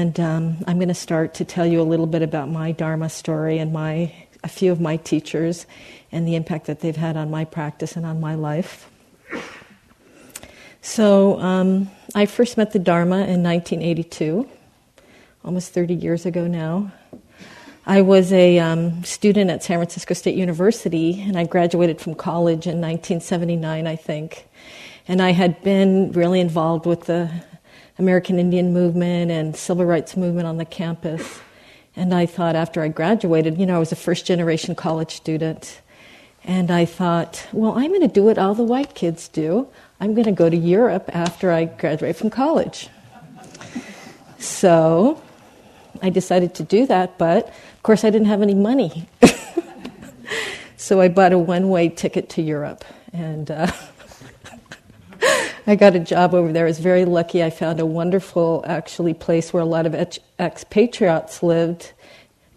And um, I'm going to start to tell you a little bit about my Dharma story and my a few of my teachers and the impact that they've had on my practice and on my life. So um, I first met the Dharma in 1982, almost 30 years ago now. I was a um, student at San Francisco State University, and I graduated from college in 1979, I think. And I had been really involved with the American Indian movement and civil rights movement on the campus. And I thought after I graduated, you know, I was a first generation college student. And I thought, well, I'm going to do what all the white kids do. I'm going to go to Europe after I graduate from college. So I decided to do that, but of course I didn't have any money. so I bought a one way ticket to Europe. And uh, I got a job over there. I was very lucky. I found a wonderful, actually, place where a lot of expatriates lived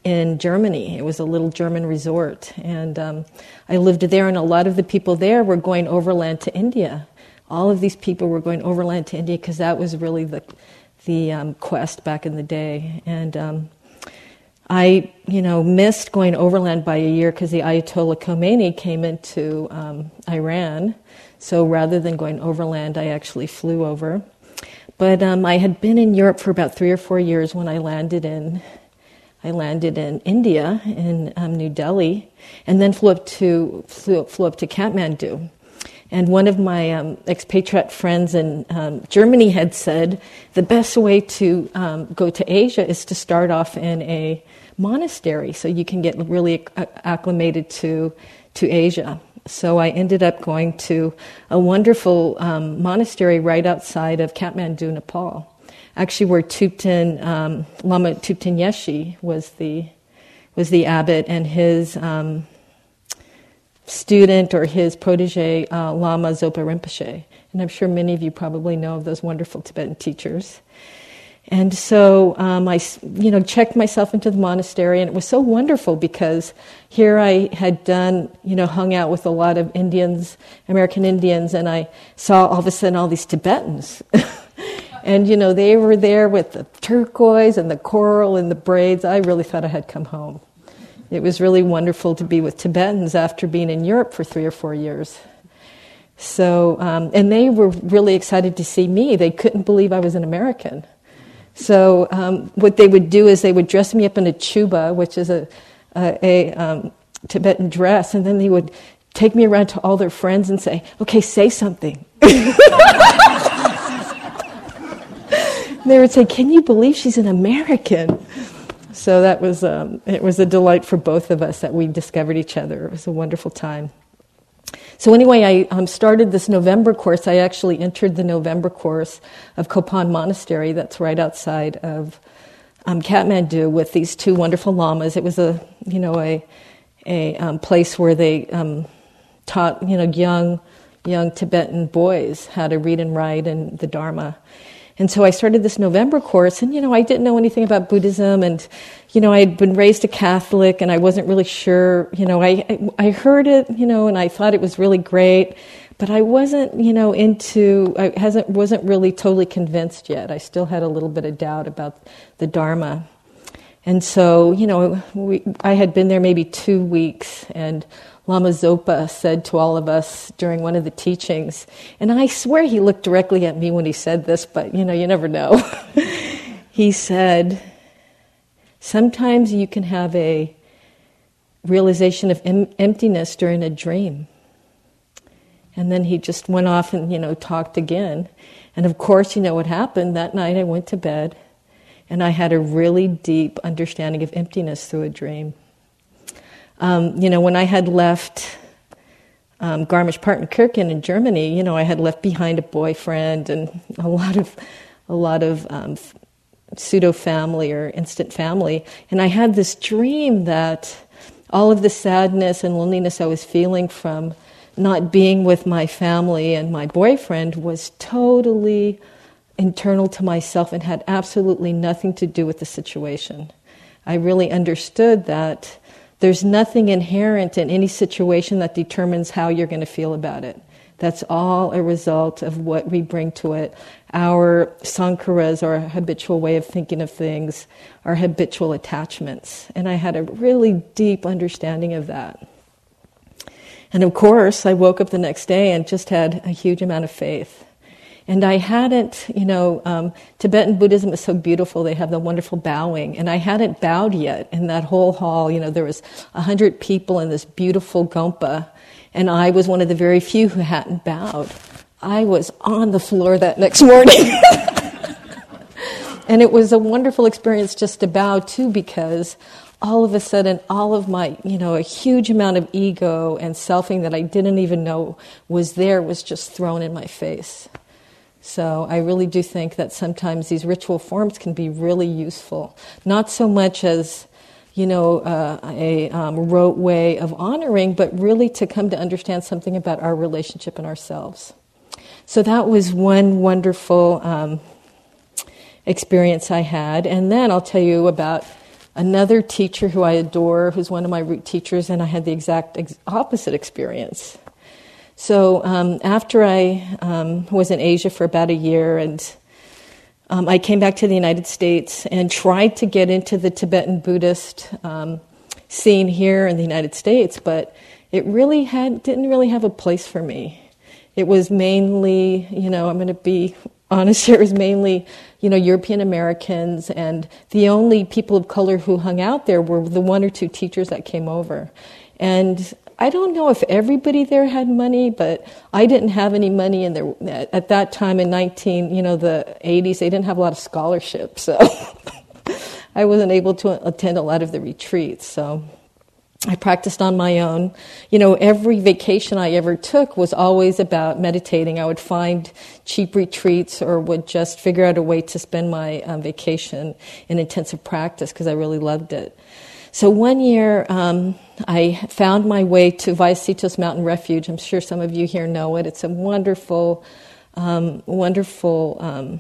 in Germany. It was a little German resort. And um, I lived there, and a lot of the people there were going overland to India. All of these people were going overland to India because that was really the, the um, quest back in the day. And um, I, you know, missed going overland by a year because the Ayatollah Khomeini came into um, Iran. So rather than going overland, I actually flew over. But um, I had been in Europe for about three or four years when I landed in I landed in India, in um, New Delhi, and then flew up to flew, flew up to Kathmandu. And one of my um, expatriate friends in um, Germany had said the best way to um, go to Asia is to start off in a monastery, so you can get really acclimated to to Asia. So I ended up going to a wonderful um, monastery right outside of Kathmandu, Nepal actually where Thubten, um, Lama Thubten Yeshe was the, was the abbot, and his um, student or his protege, uh, Lama Zopa Rinpoche. And I'm sure many of you probably know of those wonderful Tibetan teachers. And so um, I, you know, checked myself into the monastery, and it was so wonderful because here I had done, you know, hung out with a lot of Indians, American Indians, and I saw all of a sudden all these Tibetans. And, you know, they were there with the turquoise and the coral and the braids. I really thought I had come home. It was really wonderful to be with Tibetans after being in Europe for three or four years. So, um, and they were really excited to see me. They couldn't believe I was an American. So, um, what they would do is they would dress me up in a chuba, which is a, a, a um, Tibetan dress, and then they would take me around to all their friends and say, "Okay, say something." they would say, "Can you believe she's an American?" So that was um, it was a delight for both of us that we discovered each other. It was a wonderful time. So anyway, I um, started this November course. I actually entered the November course of Kopan Monastery. That's right outside of um, Kathmandu with these two wonderful lamas. It was a you know a a um, place where they um, taught you know young young Tibetan boys how to read and write and the Dharma. And so I started this November course, and you know, I didn't know anything about Buddhism, and you know, I had been raised a Catholic, and I wasn't really sure. You know, I I heard it, you know, and I thought it was really great, but I wasn't, you know, into. I hasn't wasn't really totally convinced yet. I still had a little bit of doubt about the Dharma, and so you know, we, I had been there maybe two weeks, and Lama Zopa said to all of us during one of the teachings, and I swear he looked directly at me when he said this, but you know, you never know. he said, Sometimes you can have a realization of em- emptiness during a dream. And then he just went off and, you know, talked again. And of course, you know what happened? That night I went to bed and I had a really deep understanding of emptiness through a dream. Um, you know, when I had left um, Garmisch-Partenkirchen in Germany, you know, I had left behind a boyfriend and a lot of, a lot of um, pseudo family or instant family, and I had this dream that all of the sadness and loneliness I was feeling from not being with my family and my boyfriend was totally internal to myself and had absolutely nothing to do with the situation. I really understood that there's nothing inherent in any situation that determines how you're going to feel about it. That's all a result of what we bring to it. Our sankharas, our habitual way of thinking of things, our habitual attachments. And I had a really deep understanding of that. And of course, I woke up the next day and just had a huge amount of faith. And I hadn't, you know, um, Tibetan Buddhism is so beautiful. They have the wonderful bowing, and I hadn't bowed yet in that whole hall. You know, there was a hundred people in this beautiful gompa, and I was one of the very few who hadn't bowed. I was on the floor that next morning. and it was a wonderful experience just to bow too, because all of a sudden, all of my, you know, a huge amount of ego and selfing that I didn't even know was there was just thrown in my face. So I really do think that sometimes these ritual forms can be really useful. Not so much as, you know, uh, a um, rote way of honoring, but really to come to understand something about our relationship and ourselves. So that was one wonderful um, experience I had. And then I'll tell you about another teacher who I adore, who's one of my root teachers, and I had the exact ex- opposite experience. So um, after I um, was in Asia for about a year, and um, I came back to the United States and tried to get into the Tibetan Buddhist um, scene here in the United States, but it really had didn't really have a place for me. It was mainly, you know, I'm going to be honest here, it was mainly, you know, European Americans, and the only people of color who hung out there were the one or two teachers that came over. And I don't know if everybody there had money, but I didn't have any money. And there, at that time in 19, you know, the 80s, they didn't have a lot of scholarships, so I wasn't able to attend a lot of the retreats. So I practiced on my own. You know, every vacation I ever took was always about meditating. I would find cheap retreats or would just figure out a way to spend my um, vacation in intensive practice because I really loved it. So one year, um, I found my way to Vallecitos Mountain Refuge. I'm sure some of you here know it. It's a wonderful, um, wonderful, um,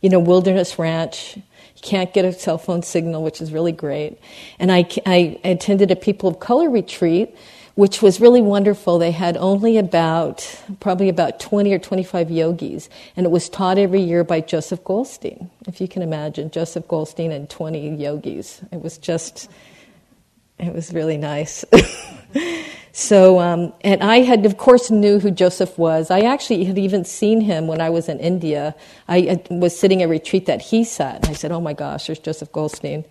you know, wilderness ranch. You can't get a cell phone signal, which is really great. And I, I attended a people of color retreat which was really wonderful. They had only about, probably about 20 or 25 yogis, and it was taught every year by Joseph Goldstein, if you can imagine, Joseph Goldstein and 20 yogis. It was just, it was really nice. so, um, and I had, of course, knew who Joseph was. I actually had even seen him when I was in India. I was sitting a retreat that he sat, and I said, oh my gosh, there's Joseph Goldstein.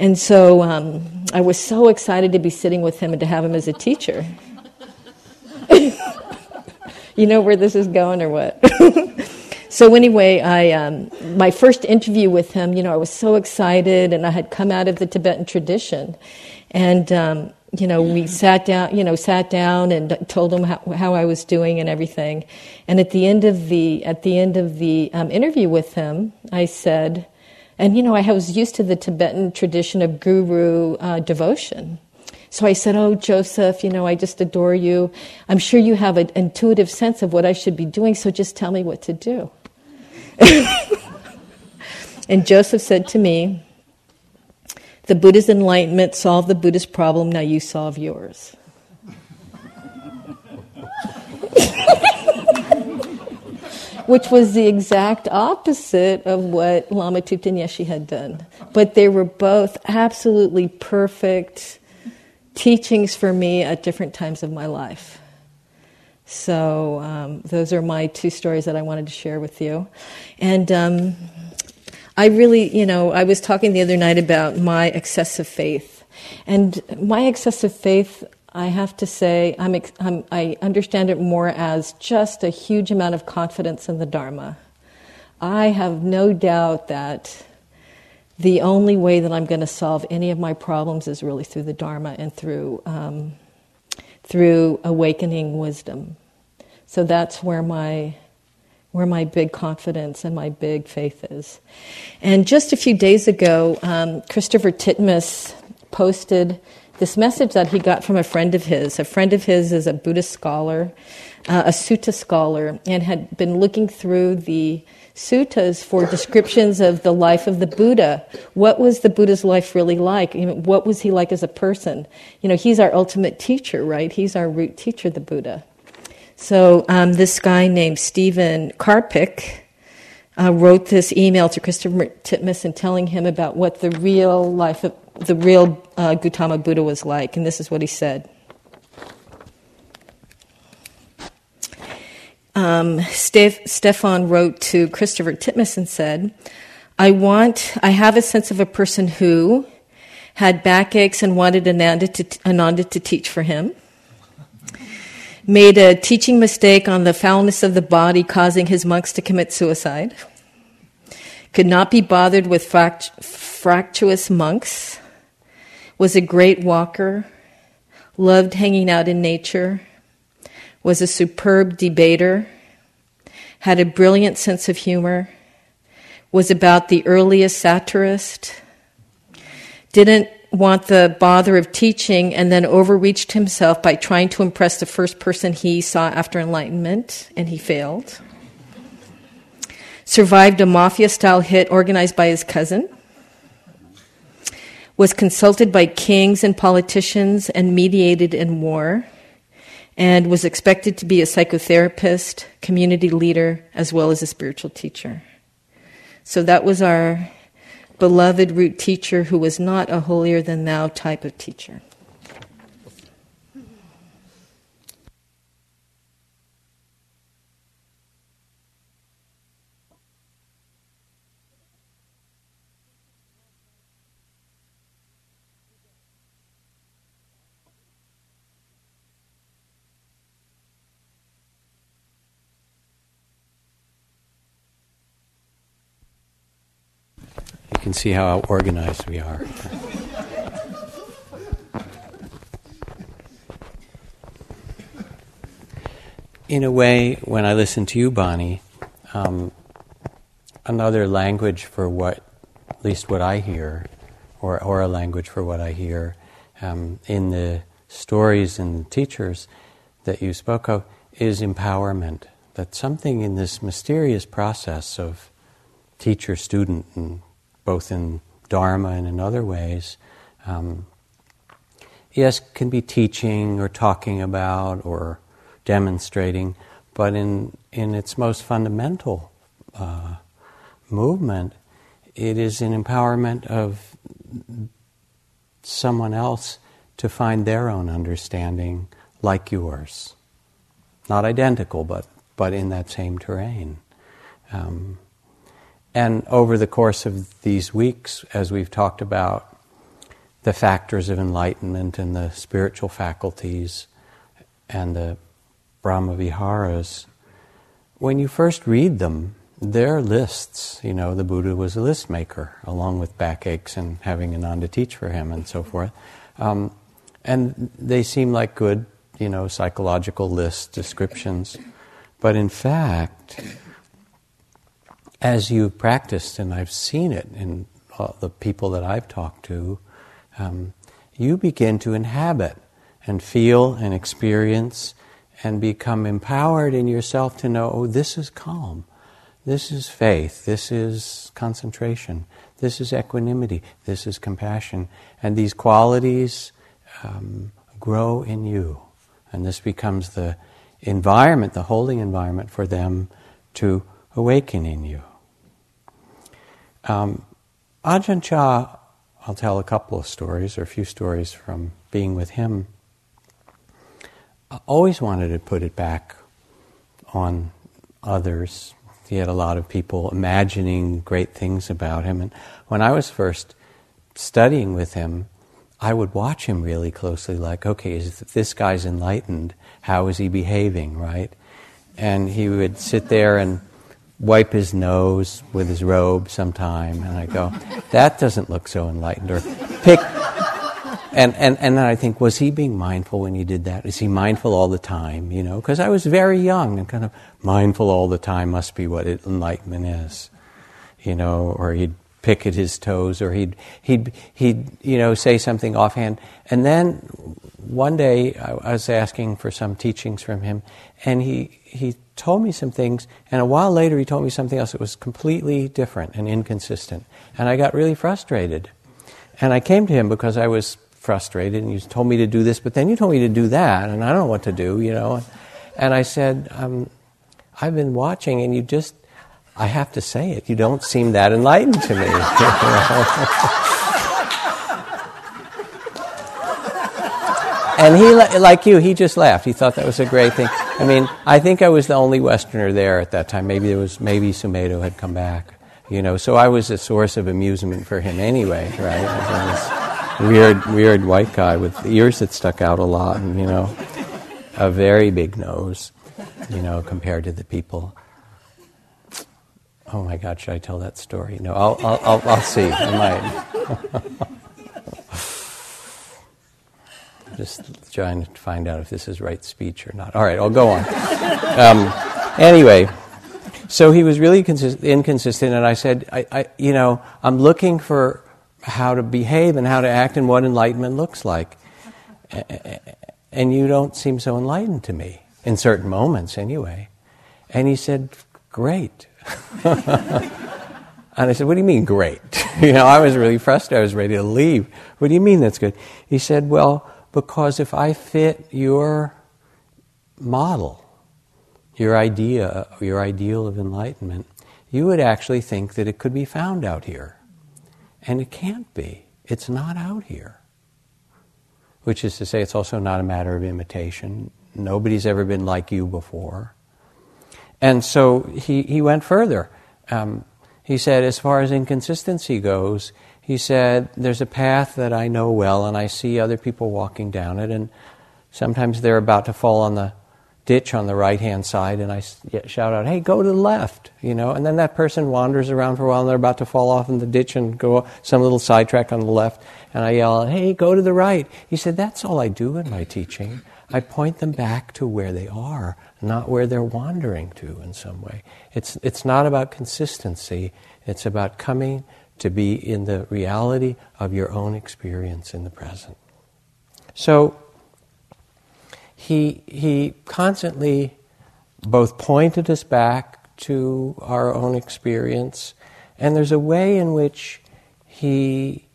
And so um, I was so excited to be sitting with him and to have him as a teacher. you know where this is going or what? so anyway, I um, my first interview with him, you know, I was so excited, and I had come out of the Tibetan tradition, and um, you know, we sat down, you know, sat down and told him how, how, I was doing and everything. And at the end of the at the end of the um, interview with him, I said, and, you know, I was used to the Tibetan tradition of guru uh, devotion. So I said, Oh, Joseph, you know, I just adore you. I'm sure you have an intuitive sense of what I should be doing, so just tell me what to do. and Joseph said to me, The Buddha's enlightenment solved the Buddha's problem, now you solve yours. Which was the exact opposite of what Lama Thubten Yeshe had done. But they were both absolutely perfect teachings for me at different times of my life. So um, those are my two stories that I wanted to share with you. And um, I really, you know, I was talking the other night about my excessive faith. And my excessive faith I have to say, I'm, I'm, i understand it more as just a huge amount of confidence in the Dharma. I have no doubt that the only way that I'm going to solve any of my problems is really through the Dharma and through, um, through awakening wisdom. So that's where my, where my big confidence and my big faith is. And just a few days ago, um, Christopher Titmuss posted this message that he got from a friend of his. A friend of his is a Buddhist scholar, uh, a sutta scholar, and had been looking through the suttas for descriptions of the life of the Buddha. What was the Buddha's life really like? You know, what was he like as a person? You know, he's our ultimate teacher, right? He's our root teacher, the Buddha. So um, this guy named Stephen Karpik uh, wrote this email to Christopher Titmuss and telling him about what the real life of the real uh, Gautama Buddha was like, and this is what he said. Um, Steph- Stefan wrote to Christopher Titmuss and said, I want, I have a sense of a person who had backaches and wanted Ananda to, Ananda to teach for him, made a teaching mistake on the foulness of the body, causing his monks to commit suicide, could not be bothered with fract- fractious monks, was a great walker, loved hanging out in nature, was a superb debater, had a brilliant sense of humor, was about the earliest satirist, didn't want the bother of teaching, and then overreached himself by trying to impress the first person he saw after enlightenment, and he failed. Survived a mafia style hit organized by his cousin. Was consulted by kings and politicians and mediated in war and was expected to be a psychotherapist, community leader, as well as a spiritual teacher. So that was our beloved root teacher who was not a holier than thou type of teacher. Can see how organized we are. In a way, when I listen to you, Bonnie, um, another language for what, at least what I hear, or, or a language for what I hear um, in the stories and the teachers that you spoke of is empowerment. That something in this mysterious process of teacher student and both in Dharma and in other ways, um, yes, can be teaching or talking about or demonstrating, but in, in its most fundamental uh, movement, it is an empowerment of someone else to find their own understanding like yours. Not identical, but, but in that same terrain. Um, and over the course of these weeks, as we've talked about the factors of enlightenment and the spiritual faculties and the Brahma Viharas, when you first read them, they're lists. You know, the Buddha was a list maker, along with backaches and having Ananda teach for him and so forth. Um, and they seem like good, you know, psychological list descriptions. But in fact, as you've practiced, and I've seen it in the people that I've talked to, um, you begin to inhabit and feel and experience and become empowered in yourself to know, oh, this is calm. This is faith. This is concentration. This is equanimity. This is compassion. And these qualities um, grow in you. And this becomes the environment, the holding environment for them to awaken in you. Um, Ajahn Chah, I'll tell a couple of stories or a few stories from being with him. Always wanted to put it back on others. He had a lot of people imagining great things about him. And when I was first studying with him, I would watch him really closely, like, okay, if this guy's enlightened, how is he behaving, right? And he would sit there and wipe his nose with his robe sometime, and I go, that doesn't look so enlightened. Or pick, and, and, and then I think, was he being mindful when he did that? Is he mindful all the time? You know, because I was very young and kind of mindful all the time must be what enlightenment is. You know, or he'd pick at his toes, or he'd, he'd, he'd, you know, say something offhand. And then one day I was asking for some teachings from him, and he, he told me some things, and a while later he told me something else that was completely different and inconsistent. And I got really frustrated. And I came to him because I was frustrated, and you told me to do this, but then you told me to do that, and I don't know what to do, you know. And I said, um, I've been watching, and you just, I have to say it, you don't seem that enlightened to me. and he, like you, he just laughed. He thought that was a great thing. I mean, I think I was the only Westerner there at that time. Maybe there was, maybe Sumedho had come back, you know. So I was a source of amusement for him anyway, right? weird, weird white guy with ears that stuck out a lot, and you know, a very big nose, you know, compared to the people. Oh my God, should I tell that story? No, I'll, I'll, I'll, I'll see. I might. just trying to find out if this is right speech or not. All right, I'll go on. Um, anyway, so he was really consist- inconsistent, and I said, I, I, you know, I'm looking for how to behave and how to act and what enlightenment looks like. And you don't seem so enlightened to me, in certain moments anyway. And he said, Great. and I said, What do you mean, great? you know, I was really frustrated. I was ready to leave. What do you mean that's good? He said, Well, because if I fit your model, your idea, your ideal of enlightenment, you would actually think that it could be found out here. And it can't be. It's not out here. Which is to say, it's also not a matter of imitation. Nobody's ever been like you before. And so he, he went further. Um, he said, as far as inconsistency goes, he said, There's a path that I know well, and I see other people walking down it, and sometimes they're about to fall on the ditch on the right hand side, and I shout out, Hey, go to the left, you know, and then that person wanders around for a while, and they're about to fall off in the ditch and go some little sidetrack on the left, and I yell, Hey, go to the right. He said, That's all I do in my teaching. I point them back to where they are, not where they're wandering to in some way. It's, it's not about consistency, it's about coming to be in the reality of your own experience in the present. So he, he constantly both pointed us back to our own experience, and there's a way in which he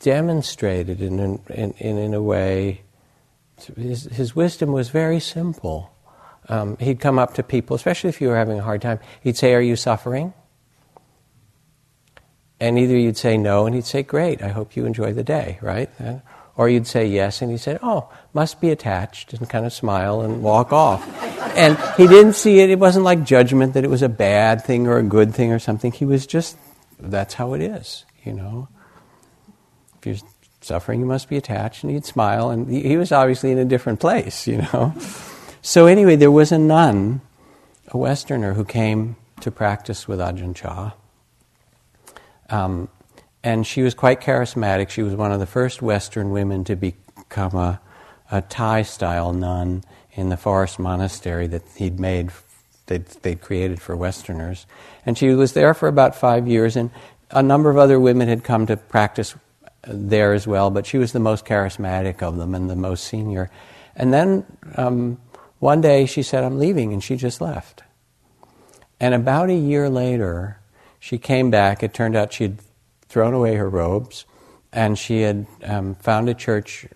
demonstrated in, in, in, in a way, his, his wisdom was very simple. Um, he'd come up to people, especially if you were having a hard time, he'd say, Are you suffering? And either you'd say no, and he'd say, Great, I hope you enjoy the day, right? Or you'd say yes, and he said, Oh, must be attached, and kind of smile and walk off. and he didn't see it, it wasn't like judgment that it was a bad thing or a good thing or something. He was just, that's how it is, you know? If you're suffering, you must be attached, and he'd smile, and he was obviously in a different place, you know? So, anyway, there was a nun, a Westerner, who came to practice with Ajahn Chah um, and she was quite charismatic. She was one of the first Western women to become a, a Thai style nun in the forest monastery that he'd made, they'd, they'd created for Westerners. And she was there for about five years, and a number of other women had come to practice there as well, but she was the most charismatic of them and the most senior. And then um, one day she said, I'm leaving, and she just left. And about a year later, she came back. It turned out she'd thrown away her robes and she had um, found a church,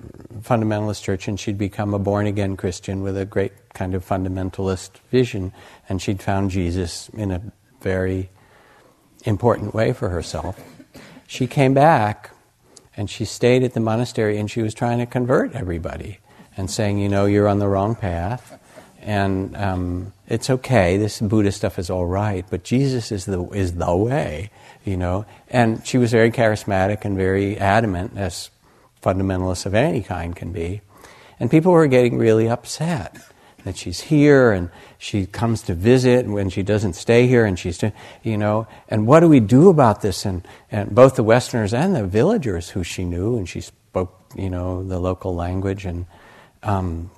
fundamentalist church, and she'd become a born again Christian with a great kind of fundamentalist vision. And she'd found Jesus in a very important way for herself. She came back and she stayed at the monastery and she was trying to convert everybody and saying, you know, you're on the wrong path and um, it's okay. This Buddha stuff is all right, but Jesus is the is the way, you know. And she was very charismatic and very adamant, as fundamentalists of any kind can be. And people were getting really upset that she's here and she comes to visit when she doesn't stay here and she's, you know, and what do we do about this? And, and both the Westerners and the villagers who she knew and she spoke, you know, the local language and um,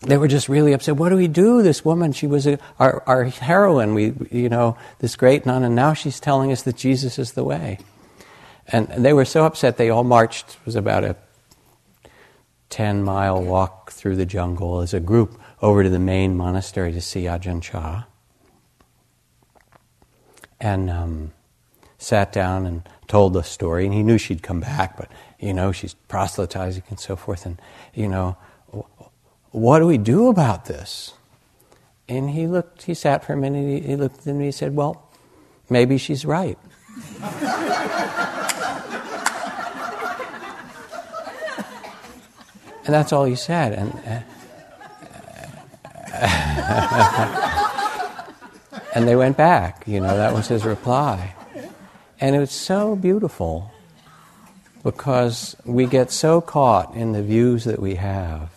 they were just really upset. What do we do? This woman, she was a, our, our heroine. We, you know, this great nun, and now she's telling us that Jesus is the way. And, and they were so upset. They all marched. It was about a ten mile walk through the jungle as a group over to the main monastery to see Ajahn Chah, and um, sat down and told the story. And he knew she'd come back, but you know, she's proselytizing and so forth. And you know what do we do about this? And he looked, he sat for a minute, he, looked at me he said, Well, maybe she's right. and that's all he said. And, uh, and they went back, you know, that was his reply. And it was so beautiful because we get so caught in the views that we have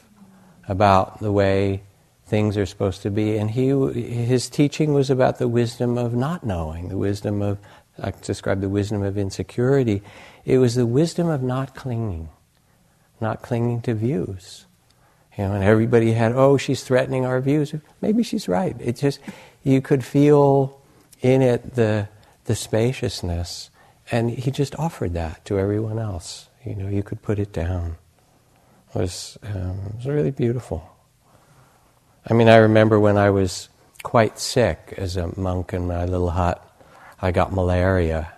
about the way things are supposed to be. And he, his teaching was about the wisdom of not knowing, the wisdom of, I described the wisdom of insecurity. It was the wisdom of not clinging, not clinging to views. You know, and everybody had, oh, she's threatening our views. Maybe she's right. It just, you could feel in it the, the spaciousness. And he just offered that to everyone else. You know, you could put it down. Was, um, was really beautiful. I mean, I remember when I was quite sick as a monk in my little hut, I got malaria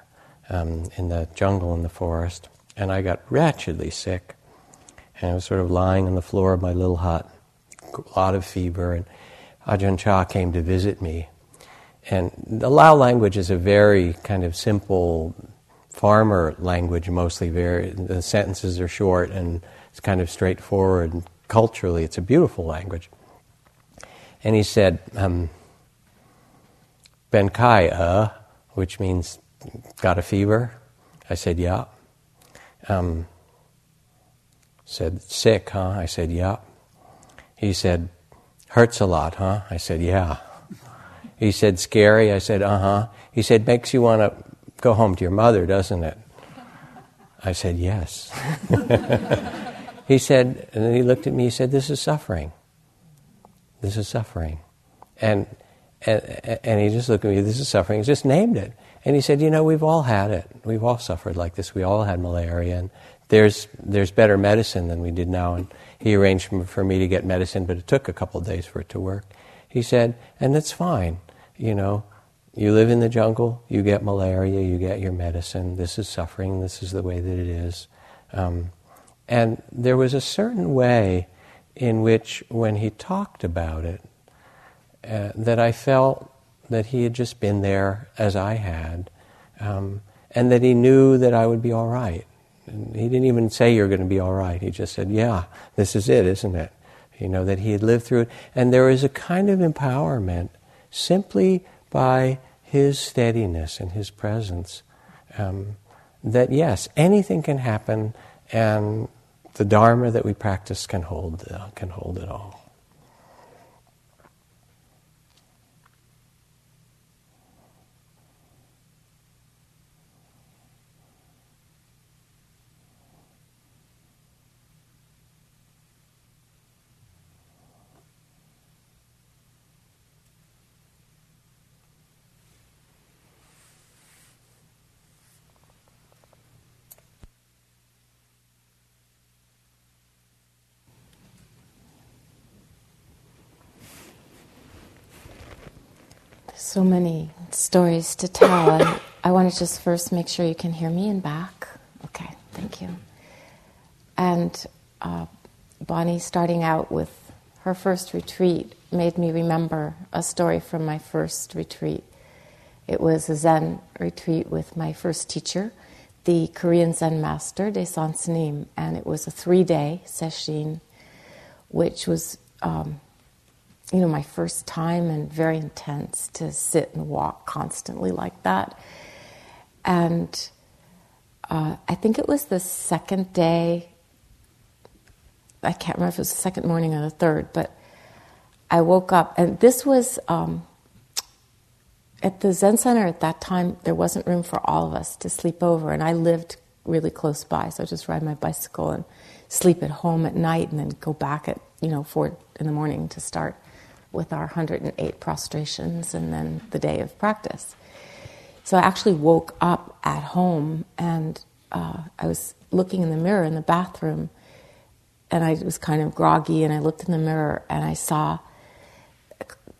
um, in the jungle in the forest, and I got wretchedly sick. And I was sort of lying on the floor of my little hut, a lot of fever, and Ajahn Chah came to visit me. And the Lao language is a very kind of simple farmer language, mostly very, the sentences are short and it's kind of straightforward. Culturally, it's a beautiful language. And he said, um, uh, which means got a fever. I said, yeah. Um, said, sick, huh? I said, yeah. He said, hurts a lot, huh? I said, yeah. He said, scary. I said, uh huh. He said, makes you want to go home to your mother, doesn't it? I said, yes. he said, and then he looked at me, he said, this is suffering. This is suffering. And, and, and he just looked at me, this is suffering. He just named it. And he said, you know, we've all had it. We've all suffered like this. We all had malaria. And there's, there's better medicine than we did now. And he arranged for me to get medicine, but it took a couple of days for it to work. He said, and it's fine. You know, you live in the jungle, you get malaria, you get your medicine. This is suffering. This is the way that it is. Um, and there was a certain way in which, when he talked about it, uh, that I felt that he had just been there as I had, um, and that he knew that I would be all right. And he didn't even say you're going to be all right. He just said, "Yeah, this is it, isn't it?" You know that he had lived through it, and there is a kind of empowerment simply by his steadiness and his presence. Um, that yes, anything can happen, and the Dharma that we practice can hold, uh, can hold it all. So many stories to tell. And I want to just first make sure you can hear me in back. Okay, thank you. And uh, Bonnie, starting out with her first retreat, made me remember a story from my first retreat. It was a Zen retreat with my first teacher, the Korean Zen master, Dae Soen Sa Nim, and it was a three day session, which was um, you know, my first time and very intense to sit and walk constantly like that. And uh, I think it was the second day, I can't remember if it was the second morning or the third, but I woke up, and this was um, at the Zen Center at that time, there wasn't room for all of us to sleep over, and I lived really close by, so I just ride my bicycle and sleep at home at night and then go back at, you know, four in the morning to start with our 108 prostrations and then the day of practice. So I actually woke up at home and uh, I was looking in the mirror in the bathroom and I was kind of groggy and I looked in the mirror and I saw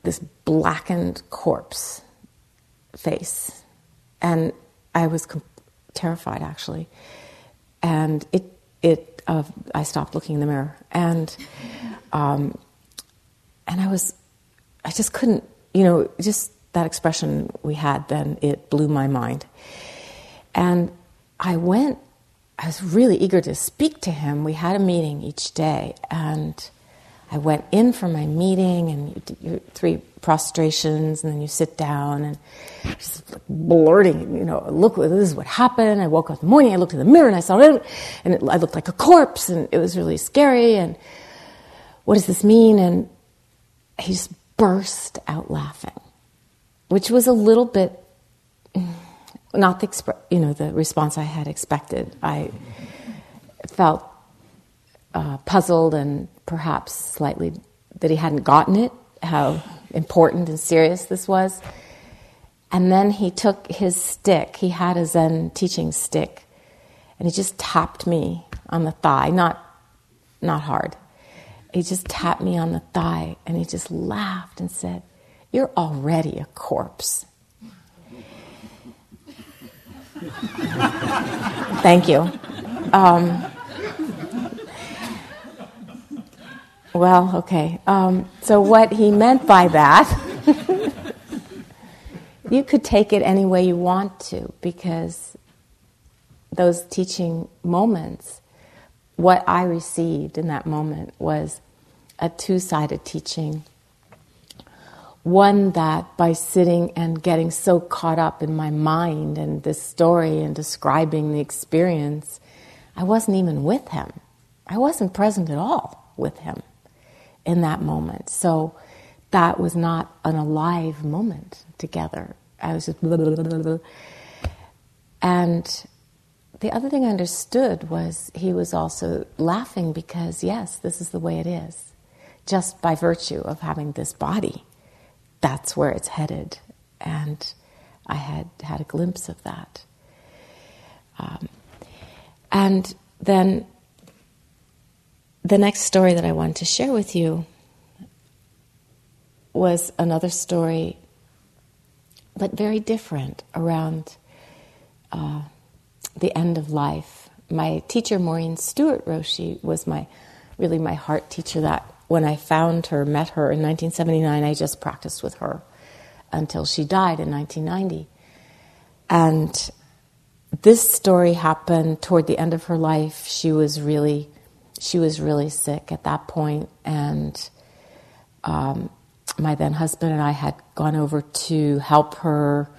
this blackened corpse face. And I was com- terrified actually. And it, it, uh, I stopped looking in the mirror and, um, and I was I just couldn't, you know, just that expression we had then, it blew my mind. And I went, I was really eager to speak to him. We had a meeting each day, and I went in for my meeting, and you three prostrations, and then you sit down, and just blurting, you know, look, this is what happened. I woke up in the morning, I looked in the mirror, and I saw it, and it, I looked like a corpse, and it was really scary, and what does this mean? And he just burst out laughing, which was a little bit not the expre- you know the response I had expected. I felt uh, puzzled and perhaps slightly that he hadn't gotten it, how important and serious this was. And then he took his stick. He had a Zen teaching stick, and he just tapped me on the thigh, not not hard. He just tapped me on the thigh, and he just laughed and said, "You're already a corpse." Thank you. Um, well, okay. Um, so, what he meant by that, you could take it any way you want to, because those teaching moments, what I received in that moment was a two sided teaching one that by sitting and getting so caught up in my mind and this story and describing the experience, I wasn't even with him. I wasn't present at all with him in that moment. So that was not an alive moment together. I was just blah, blah, blah, And the other thing I understood was he was also laughing because, yes, this is the way it is, just by virtue of having this body that's where it's headed. And I had had a glimpse of that. Um, and then the next story that I wanted to share with you was another story, but very different around uh, the end of life. My teacher, Maurine Stuart Roshi, was my really my heart teacher that when I found her, met her in 1979, I just practiced with her until she died in 1990. And this story happened toward the end of her life. She was really, she was really sick at that point, and um, my then husband and I had gone over to help her,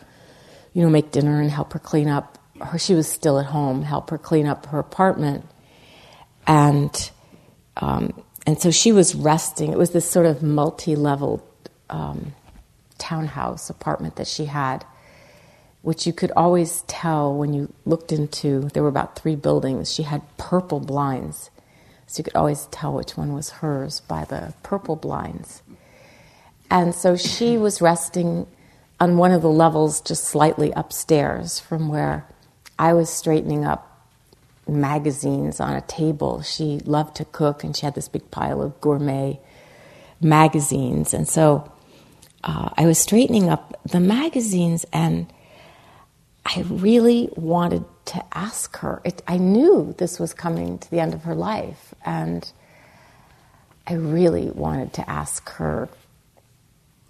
you know, make dinner and help her clean up. Her, she was still at home. Help her clean up her apartment, and um, and so she was resting. It was this sort of multi level um, townhouse apartment that she had, which you could always tell when you looked into. There were about three buildings. She had purple blinds. So you could always tell which one was hers by the purple blinds. And so she was resting on one of the levels just slightly upstairs from where I was straightening up magazines on a table. She loved to cook, and she had this big pile of gourmet magazines. And so uh, I was straightening up the magazines, and I really wanted to ask her. It, I knew this was coming to the end of her life, and I really wanted to ask her,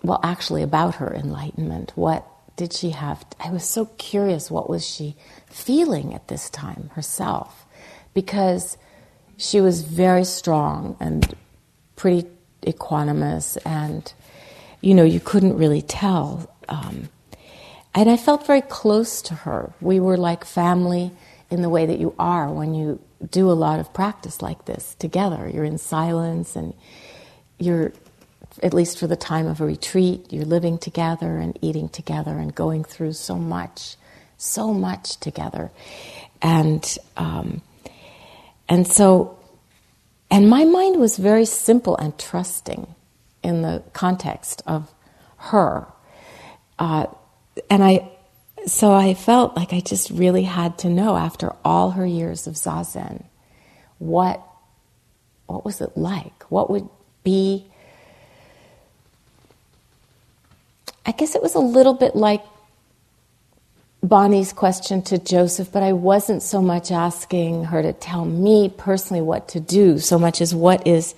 well, actually, about her enlightenment. What did she have? I was so curious. What was she feeling at this time herself? Because she was very strong and pretty equanimous, and you know, you couldn't really tell. Um, and I felt very close to her. We were like family in the way that you are when you do a lot of practice like this together. You're in silence and you're at least for the time of a retreat, you're living together and eating together and going through so much, so much together. And, um, and so, and my mind was very simple and trusting in the context of her. Uh, and I, so I felt like I just really had to know after all her years of zazen, what, what was it like? What would be I guess it was a little bit like Bonnie's question to Joseph, but I wasn't so much asking her to tell me personally what to do, so much as what is,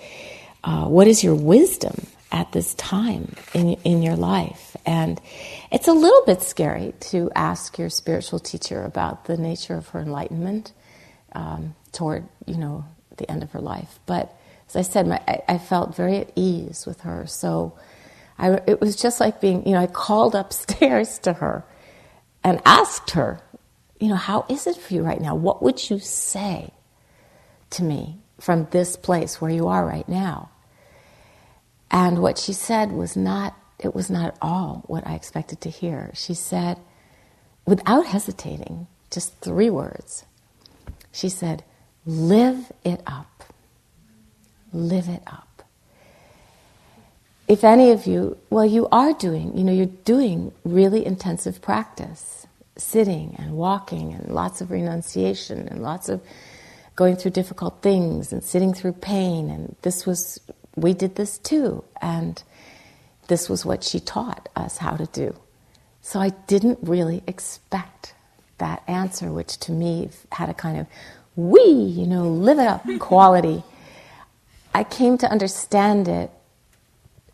uh, what is your wisdom at this time in, in your life. And it's a little bit scary to ask your spiritual teacher about the nature of her enlightenment um, toward, you know, the end of her life. But as I said, my, I, I, felt very at ease with her. So I, it was just like being, you know, I called upstairs to her and asked her, you know, how is it for you right now? What would you say to me from this place where you are right now? And what she said was not, it was not at all what I expected to hear. She said, without hesitating, just three words, she said, live it up. Live it up. If any of you, well, you are doing, you know, you're doing really intensive practice, sitting and walking and lots of renunciation and lots of going through difficult things and sitting through pain. And this was we did this too. And this was what she taught us how to do. So I didn't really expect that answer, which to me had a kind of we, you know, live it up quality. I came to understand it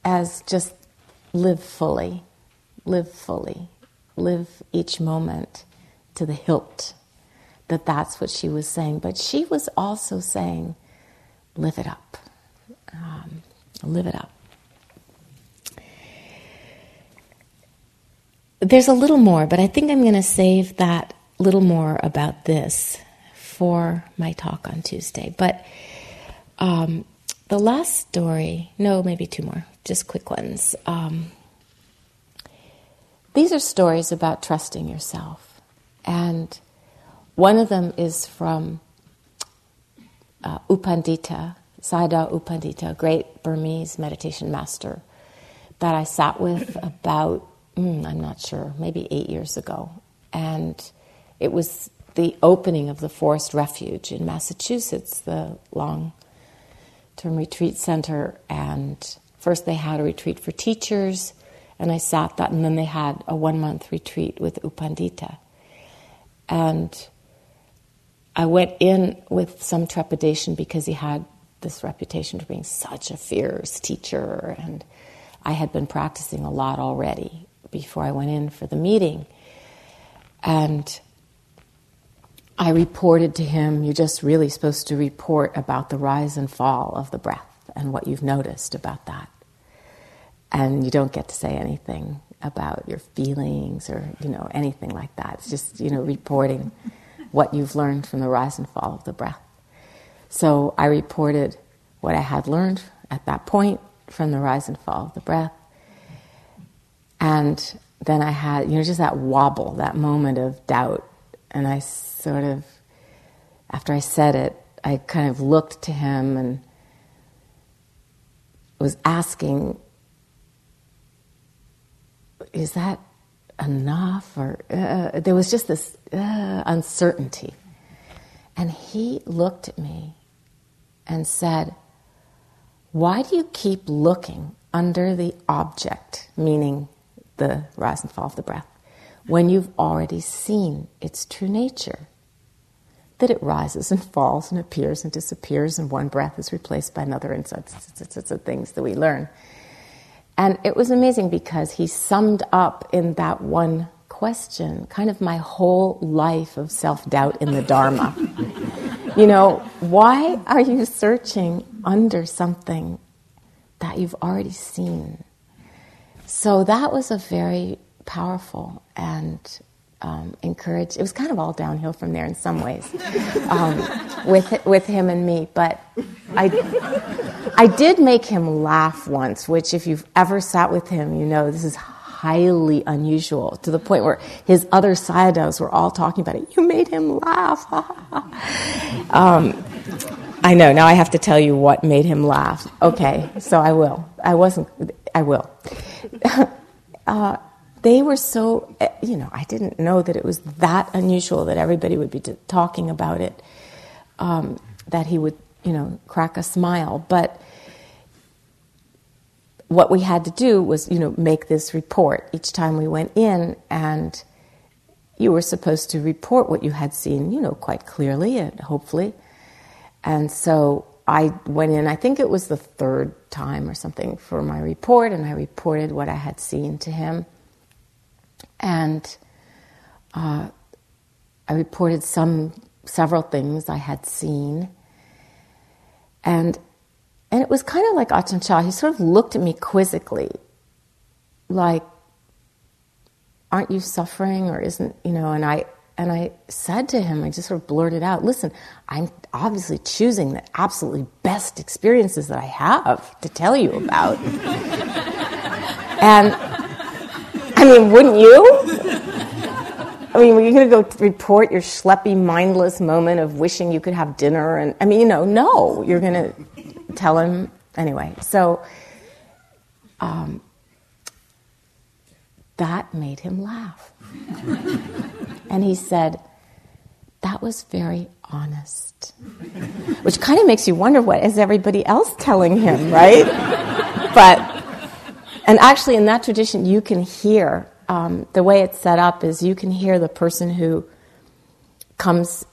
as just live fully, live fully, live each moment to the hilt. That that's what she was saying. But she was also saying, live it up um, live it up. There's a little more, but I think I'm going to save that little more about this for my talk on Tuesday. But um, the last story, no, maybe two more, just quick ones. Um, these are stories about trusting yourself. And one of them is from uh, U Pandita, Sayadaw U Pandita, a great Burmese meditation master, that I sat with about, mm, I'm not sure, maybe eight years ago. And it was the opening of the Forest Refuge in Massachusetts, the long term retreat center. And first they had a retreat for teachers, and I sat that, and then they had a one month retreat with U Pandita. And I went in with some trepidation because he had this reputation for being such a fierce teacher, and I had been practicing a lot already before I went in for the meeting. And I reported to him, You're just really supposed to report about the rise and fall of the breath and what you've noticed about that. And you don't get to say anything about your feelings or, you know, anything like that. It's just, you know, reporting what you've learned from the rise and fall of the breath. So I reported what I had learned at that point from the rise and fall of the breath. And then I had, you know, just that wobble, that moment of doubt. And I sort of, after I said it, I kind of looked to him and was asking, is that enough? Or uh, there was just this uh, uncertainty. And he looked at me and said, Why do you keep looking under the object, meaning the rise and fall of the breath, when you've already seen its true nature? That it rises and falls and appears and disappears, and one breath is replaced by another, and such, such, such, such things that we learn. And it was amazing because he summed up in that one question kind of my whole life of self doubt in the Dharma. You know, why are you searching under something that you've already seen? So that was a very powerful and um, encouraged. It was kind of all downhill from there in some ways, um, with with him and me. But I I did make him laugh once, which if you've ever sat with him, you know this is highly unusual to the point where his other sayadaws were all talking about it. You made him laugh. um, I know. Now I have to tell you what made him laugh. Okay, so I will. I wasn't. I will. uh, they were so. Eh, you know, I didn't know that it was that unusual that everybody would be talking about it. Um, that he would, you know, crack a smile, but what we had to do was, you know, make this report each time we went in, and you were supposed to report what you had seen, you know, quite clearly and hopefully. And so I went in, I think it was the third time or something for my report, and I reported what I had seen to him. And uh, I reported some, several things I had seen. And, and it was kind of like Ajahn Chah. He sort of looked at me quizzically, like, aren't you suffering or isn't, you know, and I, and I said to him, I just sort of blurted out, listen, I'm obviously choosing the absolutely best experiences that I have to tell you about. and I mean, wouldn't you? I mean, were you going to go report your schleppy, mindless moment of wishing you could have dinner? And I mean, you know, no, you're going to tell him anyway. So um, that made him laugh. and he said, That was very honest. Which kind of makes you wonder what is everybody else telling him, right? but, and actually, in that tradition, you can hear um, the way it's set up is you can hear the person who comes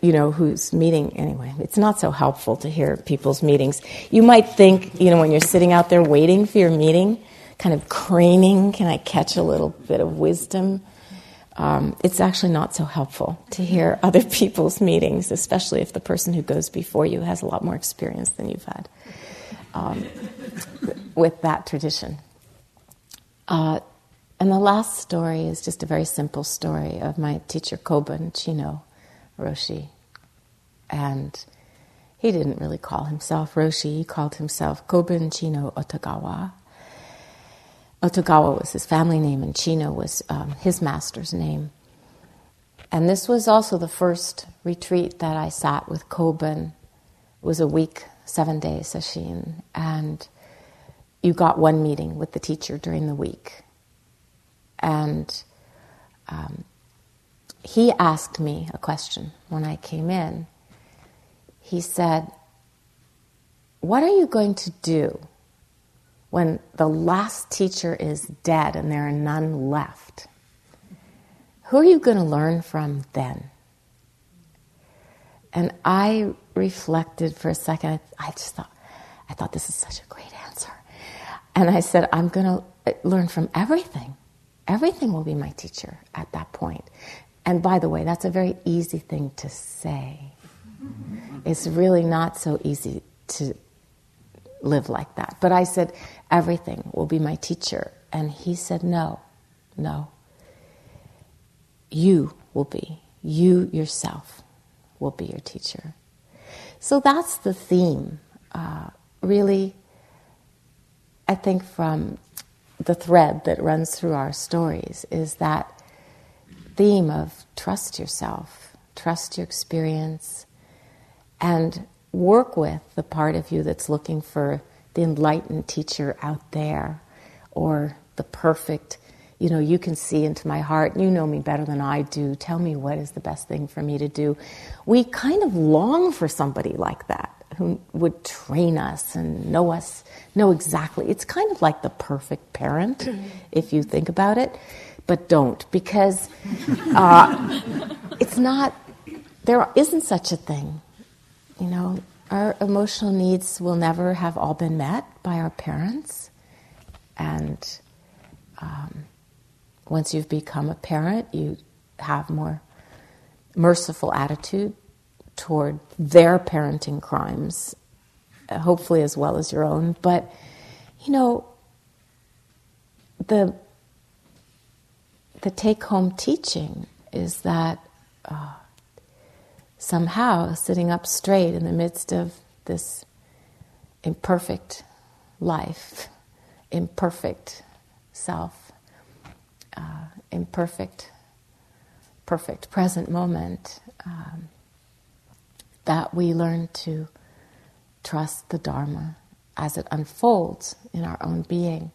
you know who's meeting anyway it's not so helpful to hear people's meetings. You might think you know when you're sitting out there waiting for your meeting kind of craning can i catch a little bit of wisdom? Um, it's actually not so helpful to hear other people's meetings especially if the person who goes before you has a lot more experience than you've had. Um, with that tradition uh, and the last story is just a very simple story of my teacher Kobun Chino Roshi. And he didn't really call himself Roshi, he called himself Kobun Chino Otogawa. Otogawa was his family name, and Chino was um, his master's name. And this was also the first retreat that I sat with Kobun. It was a week, seven day sesshin, and you got one meeting with the teacher during the week. And um, he asked me a question when I came in. He said, What are you going to do when the last teacher is dead and there are none left? Who are you going to learn from then? And I reflected for a second. I just thought, I thought this is such a great. And I said, I'm going to learn from everything everything will be my teacher at that point. And by the way, that's a very easy thing to say. It's really not so easy to live like that. But I said, everything will be my teacher. And he said, no, no. You will be. You yourself will be your teacher. So that's the theme, uh, really, I think, from the thread that runs through our stories is that theme of trust yourself, trust your experience, and work with the part of you that's looking for the enlightened teacher out there or the perfect, you know, you can see into my heart, you know me better than I do, tell me what is the best thing for me to do. We kind of long for somebody like that who would train us and know us, know exactly. It's kind of like the perfect parent, if you think about it, but don't because uh, it's not. There isn't such a thing, you know. Our emotional needs will never have all been met by our parents, and um, once you've become a parent, you have more merciful attitude toward their parenting crimes, hopefully as well as your own. But, you know, the, the take home teaching is that uh, somehow sitting up straight in the midst of this imperfect life, imperfect self, uh, imperfect, perfect present moment. Um, that we learn to trust the Dharma as it unfolds in our own being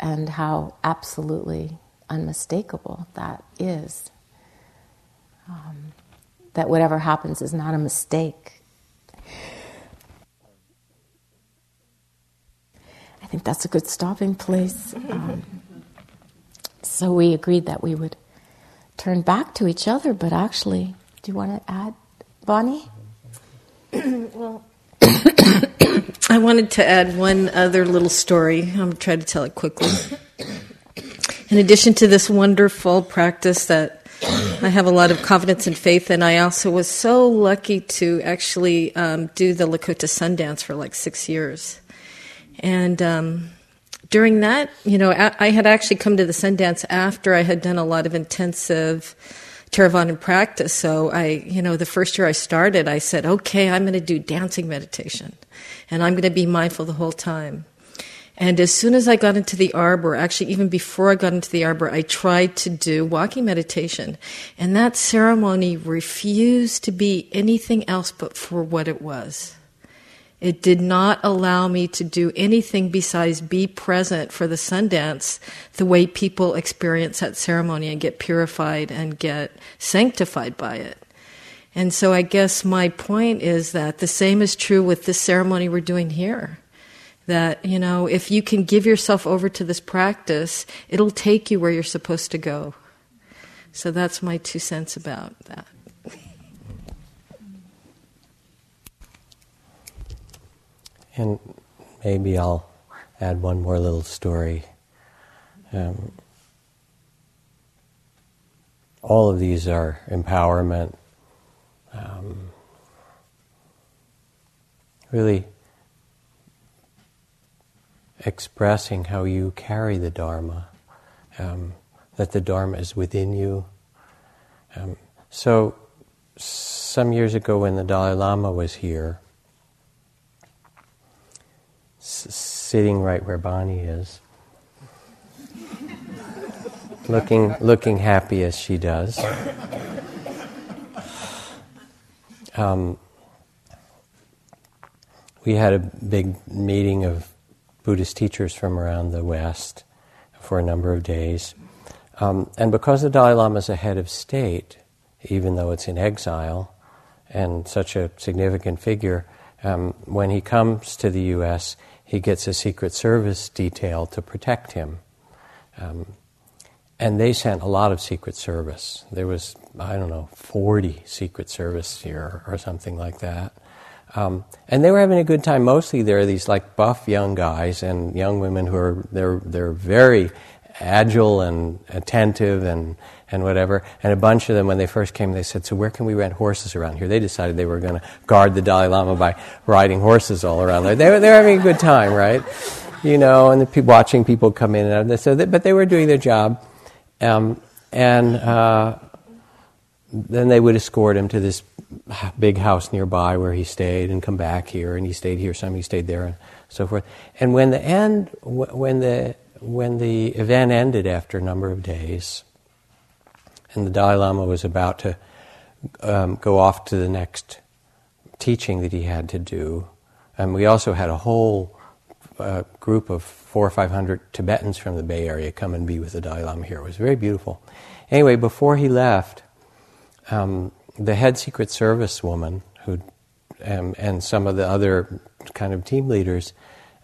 and how absolutely unmistakable that is. Um, that whatever happens is not a mistake. I think that's a good stopping place. Um, so we agreed that we would turn back to each other, but actually, do you want to add Bonnie? well, I wanted to add one other little story. I'm going to try to tell it quickly. In addition to this wonderful practice that I have a lot of confidence and faith in, I also was so lucky to actually um, do the Lakota Sundance for like six years. And um, during that, you know, I had actually come to the Sundance after I had done a lot of intensive Theravada practice. So I, you know, the first year I started, I said, okay, I'm going to do dancing meditation and I'm going to be mindful the whole time. And as soon as I got into the arbor, actually, even before I got into the arbor, I tried to do walking meditation. And that ceremony refused to be anything else but for what it was. It did not allow me to do anything besides be present for the Sundance the way people experience that ceremony and get purified and get sanctified by it. And so I guess my point is that the same is true with this ceremony we're doing here. That, you know, if you can give yourself over to this practice, it'll take you where you're supposed to go. So that's my two cents about that. And maybe I'll add one more little story. Um, all of these are empowerment, um, really expressing how you carry the Dharma, um, that the Dharma is within you. Um, so, some years ago when the Dalai Lama was here, sitting right where Bonnie is, looking, looking happy as she does. Um, we had a big meeting of Buddhist teachers from around the West for a number of days. Um, and because the Dalai Lama is a head of state, even though it's in exile, and such a significant figure, um, when he comes to the U.S., he gets a Secret Service detail to protect him. Um, and they sent a lot of Secret Service. There was, I don't know, 40 Secret Service here or something like that. Um, and they were having a good time. Mostly there are these like buff young guys and young women who are, they're, they're very agile and attentive and, and whatever. And a bunch of them, when they first came, they said, So where can we rent horses around here? They decided they were going to guard the Dalai Lama by riding horses all around there. They were, they were having a good time, right? You know, and people, watching people come in and out. So they, but they were doing their job. Um, and uh, then they would escort him to this big house nearby where he stayed and come back here. And he stayed here some, he stayed there, and so forth. And when the end, when the when the event ended after a number of days, and the Dalai Lama was about to um, go off to the next teaching that he had to do, and we also had a whole uh, group of four or five hundred Tibetans from the Bay Area come and be with the Dalai Lama here. It was very beautiful. Anyway, before he left, um, the head Secret Service woman who um, and some of the other kind of team leaders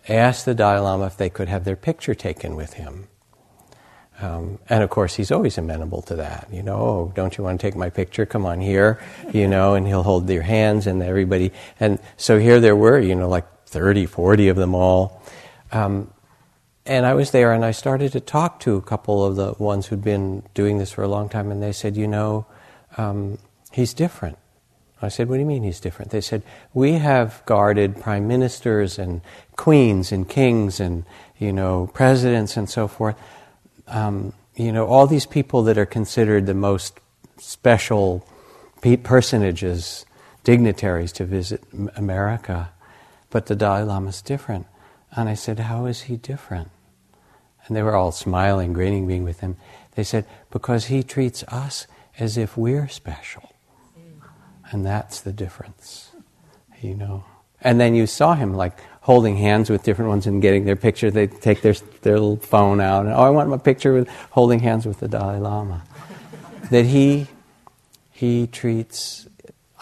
asked the Dalai Lama if they could have their picture taken with him. Um, and of course, he's always amenable to that. You know, oh, don't you want to take my picture? Come on here, you know, and he'll hold their hands and everybody. And so here there were, you know, like 30, 40 of them all. Um, and I was there and I started to talk to a couple of the ones who'd been doing this for a long time, and they said, you know, um, he's different. I said, What do you mean he's different? They said, We have guarded prime ministers and queens and kings and, you know, presidents and so forth. Um, you know, all these people that are considered the most special personages, dignitaries to visit America. But the Dalai Lama is different. And I said, How is he different? And they were all smiling, grinning, being with him. They said, Because he treats us as if we're special. And that's the difference, you know. And then you saw him like holding hands with different ones and getting their picture. They take their, their little phone out and, oh, I want my picture with holding hands with the Dalai Lama. that he, he treats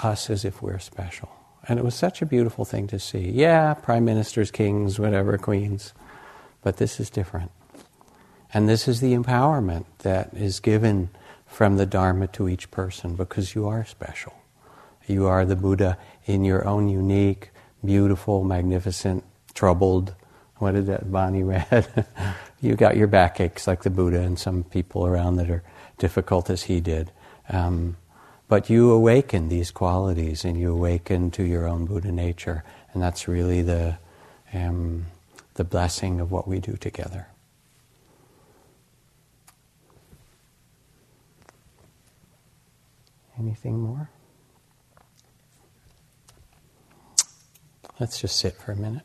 us as if we're special. And it was such a beautiful thing to see. Yeah, prime ministers, kings, whatever, queens. But this is different. And this is the empowerment that is given from the Dharma to each person because you are special You are the Buddha in your own unique, beautiful, magnificent, troubled. What did that Bonnie read? you got your backaches like the Buddha and some people around that are difficult as he did. Um, but you awaken these qualities and you awaken to your own Buddha nature. And that's really the, um, the blessing of what we do together. Anything more? Let's just sit for a minute.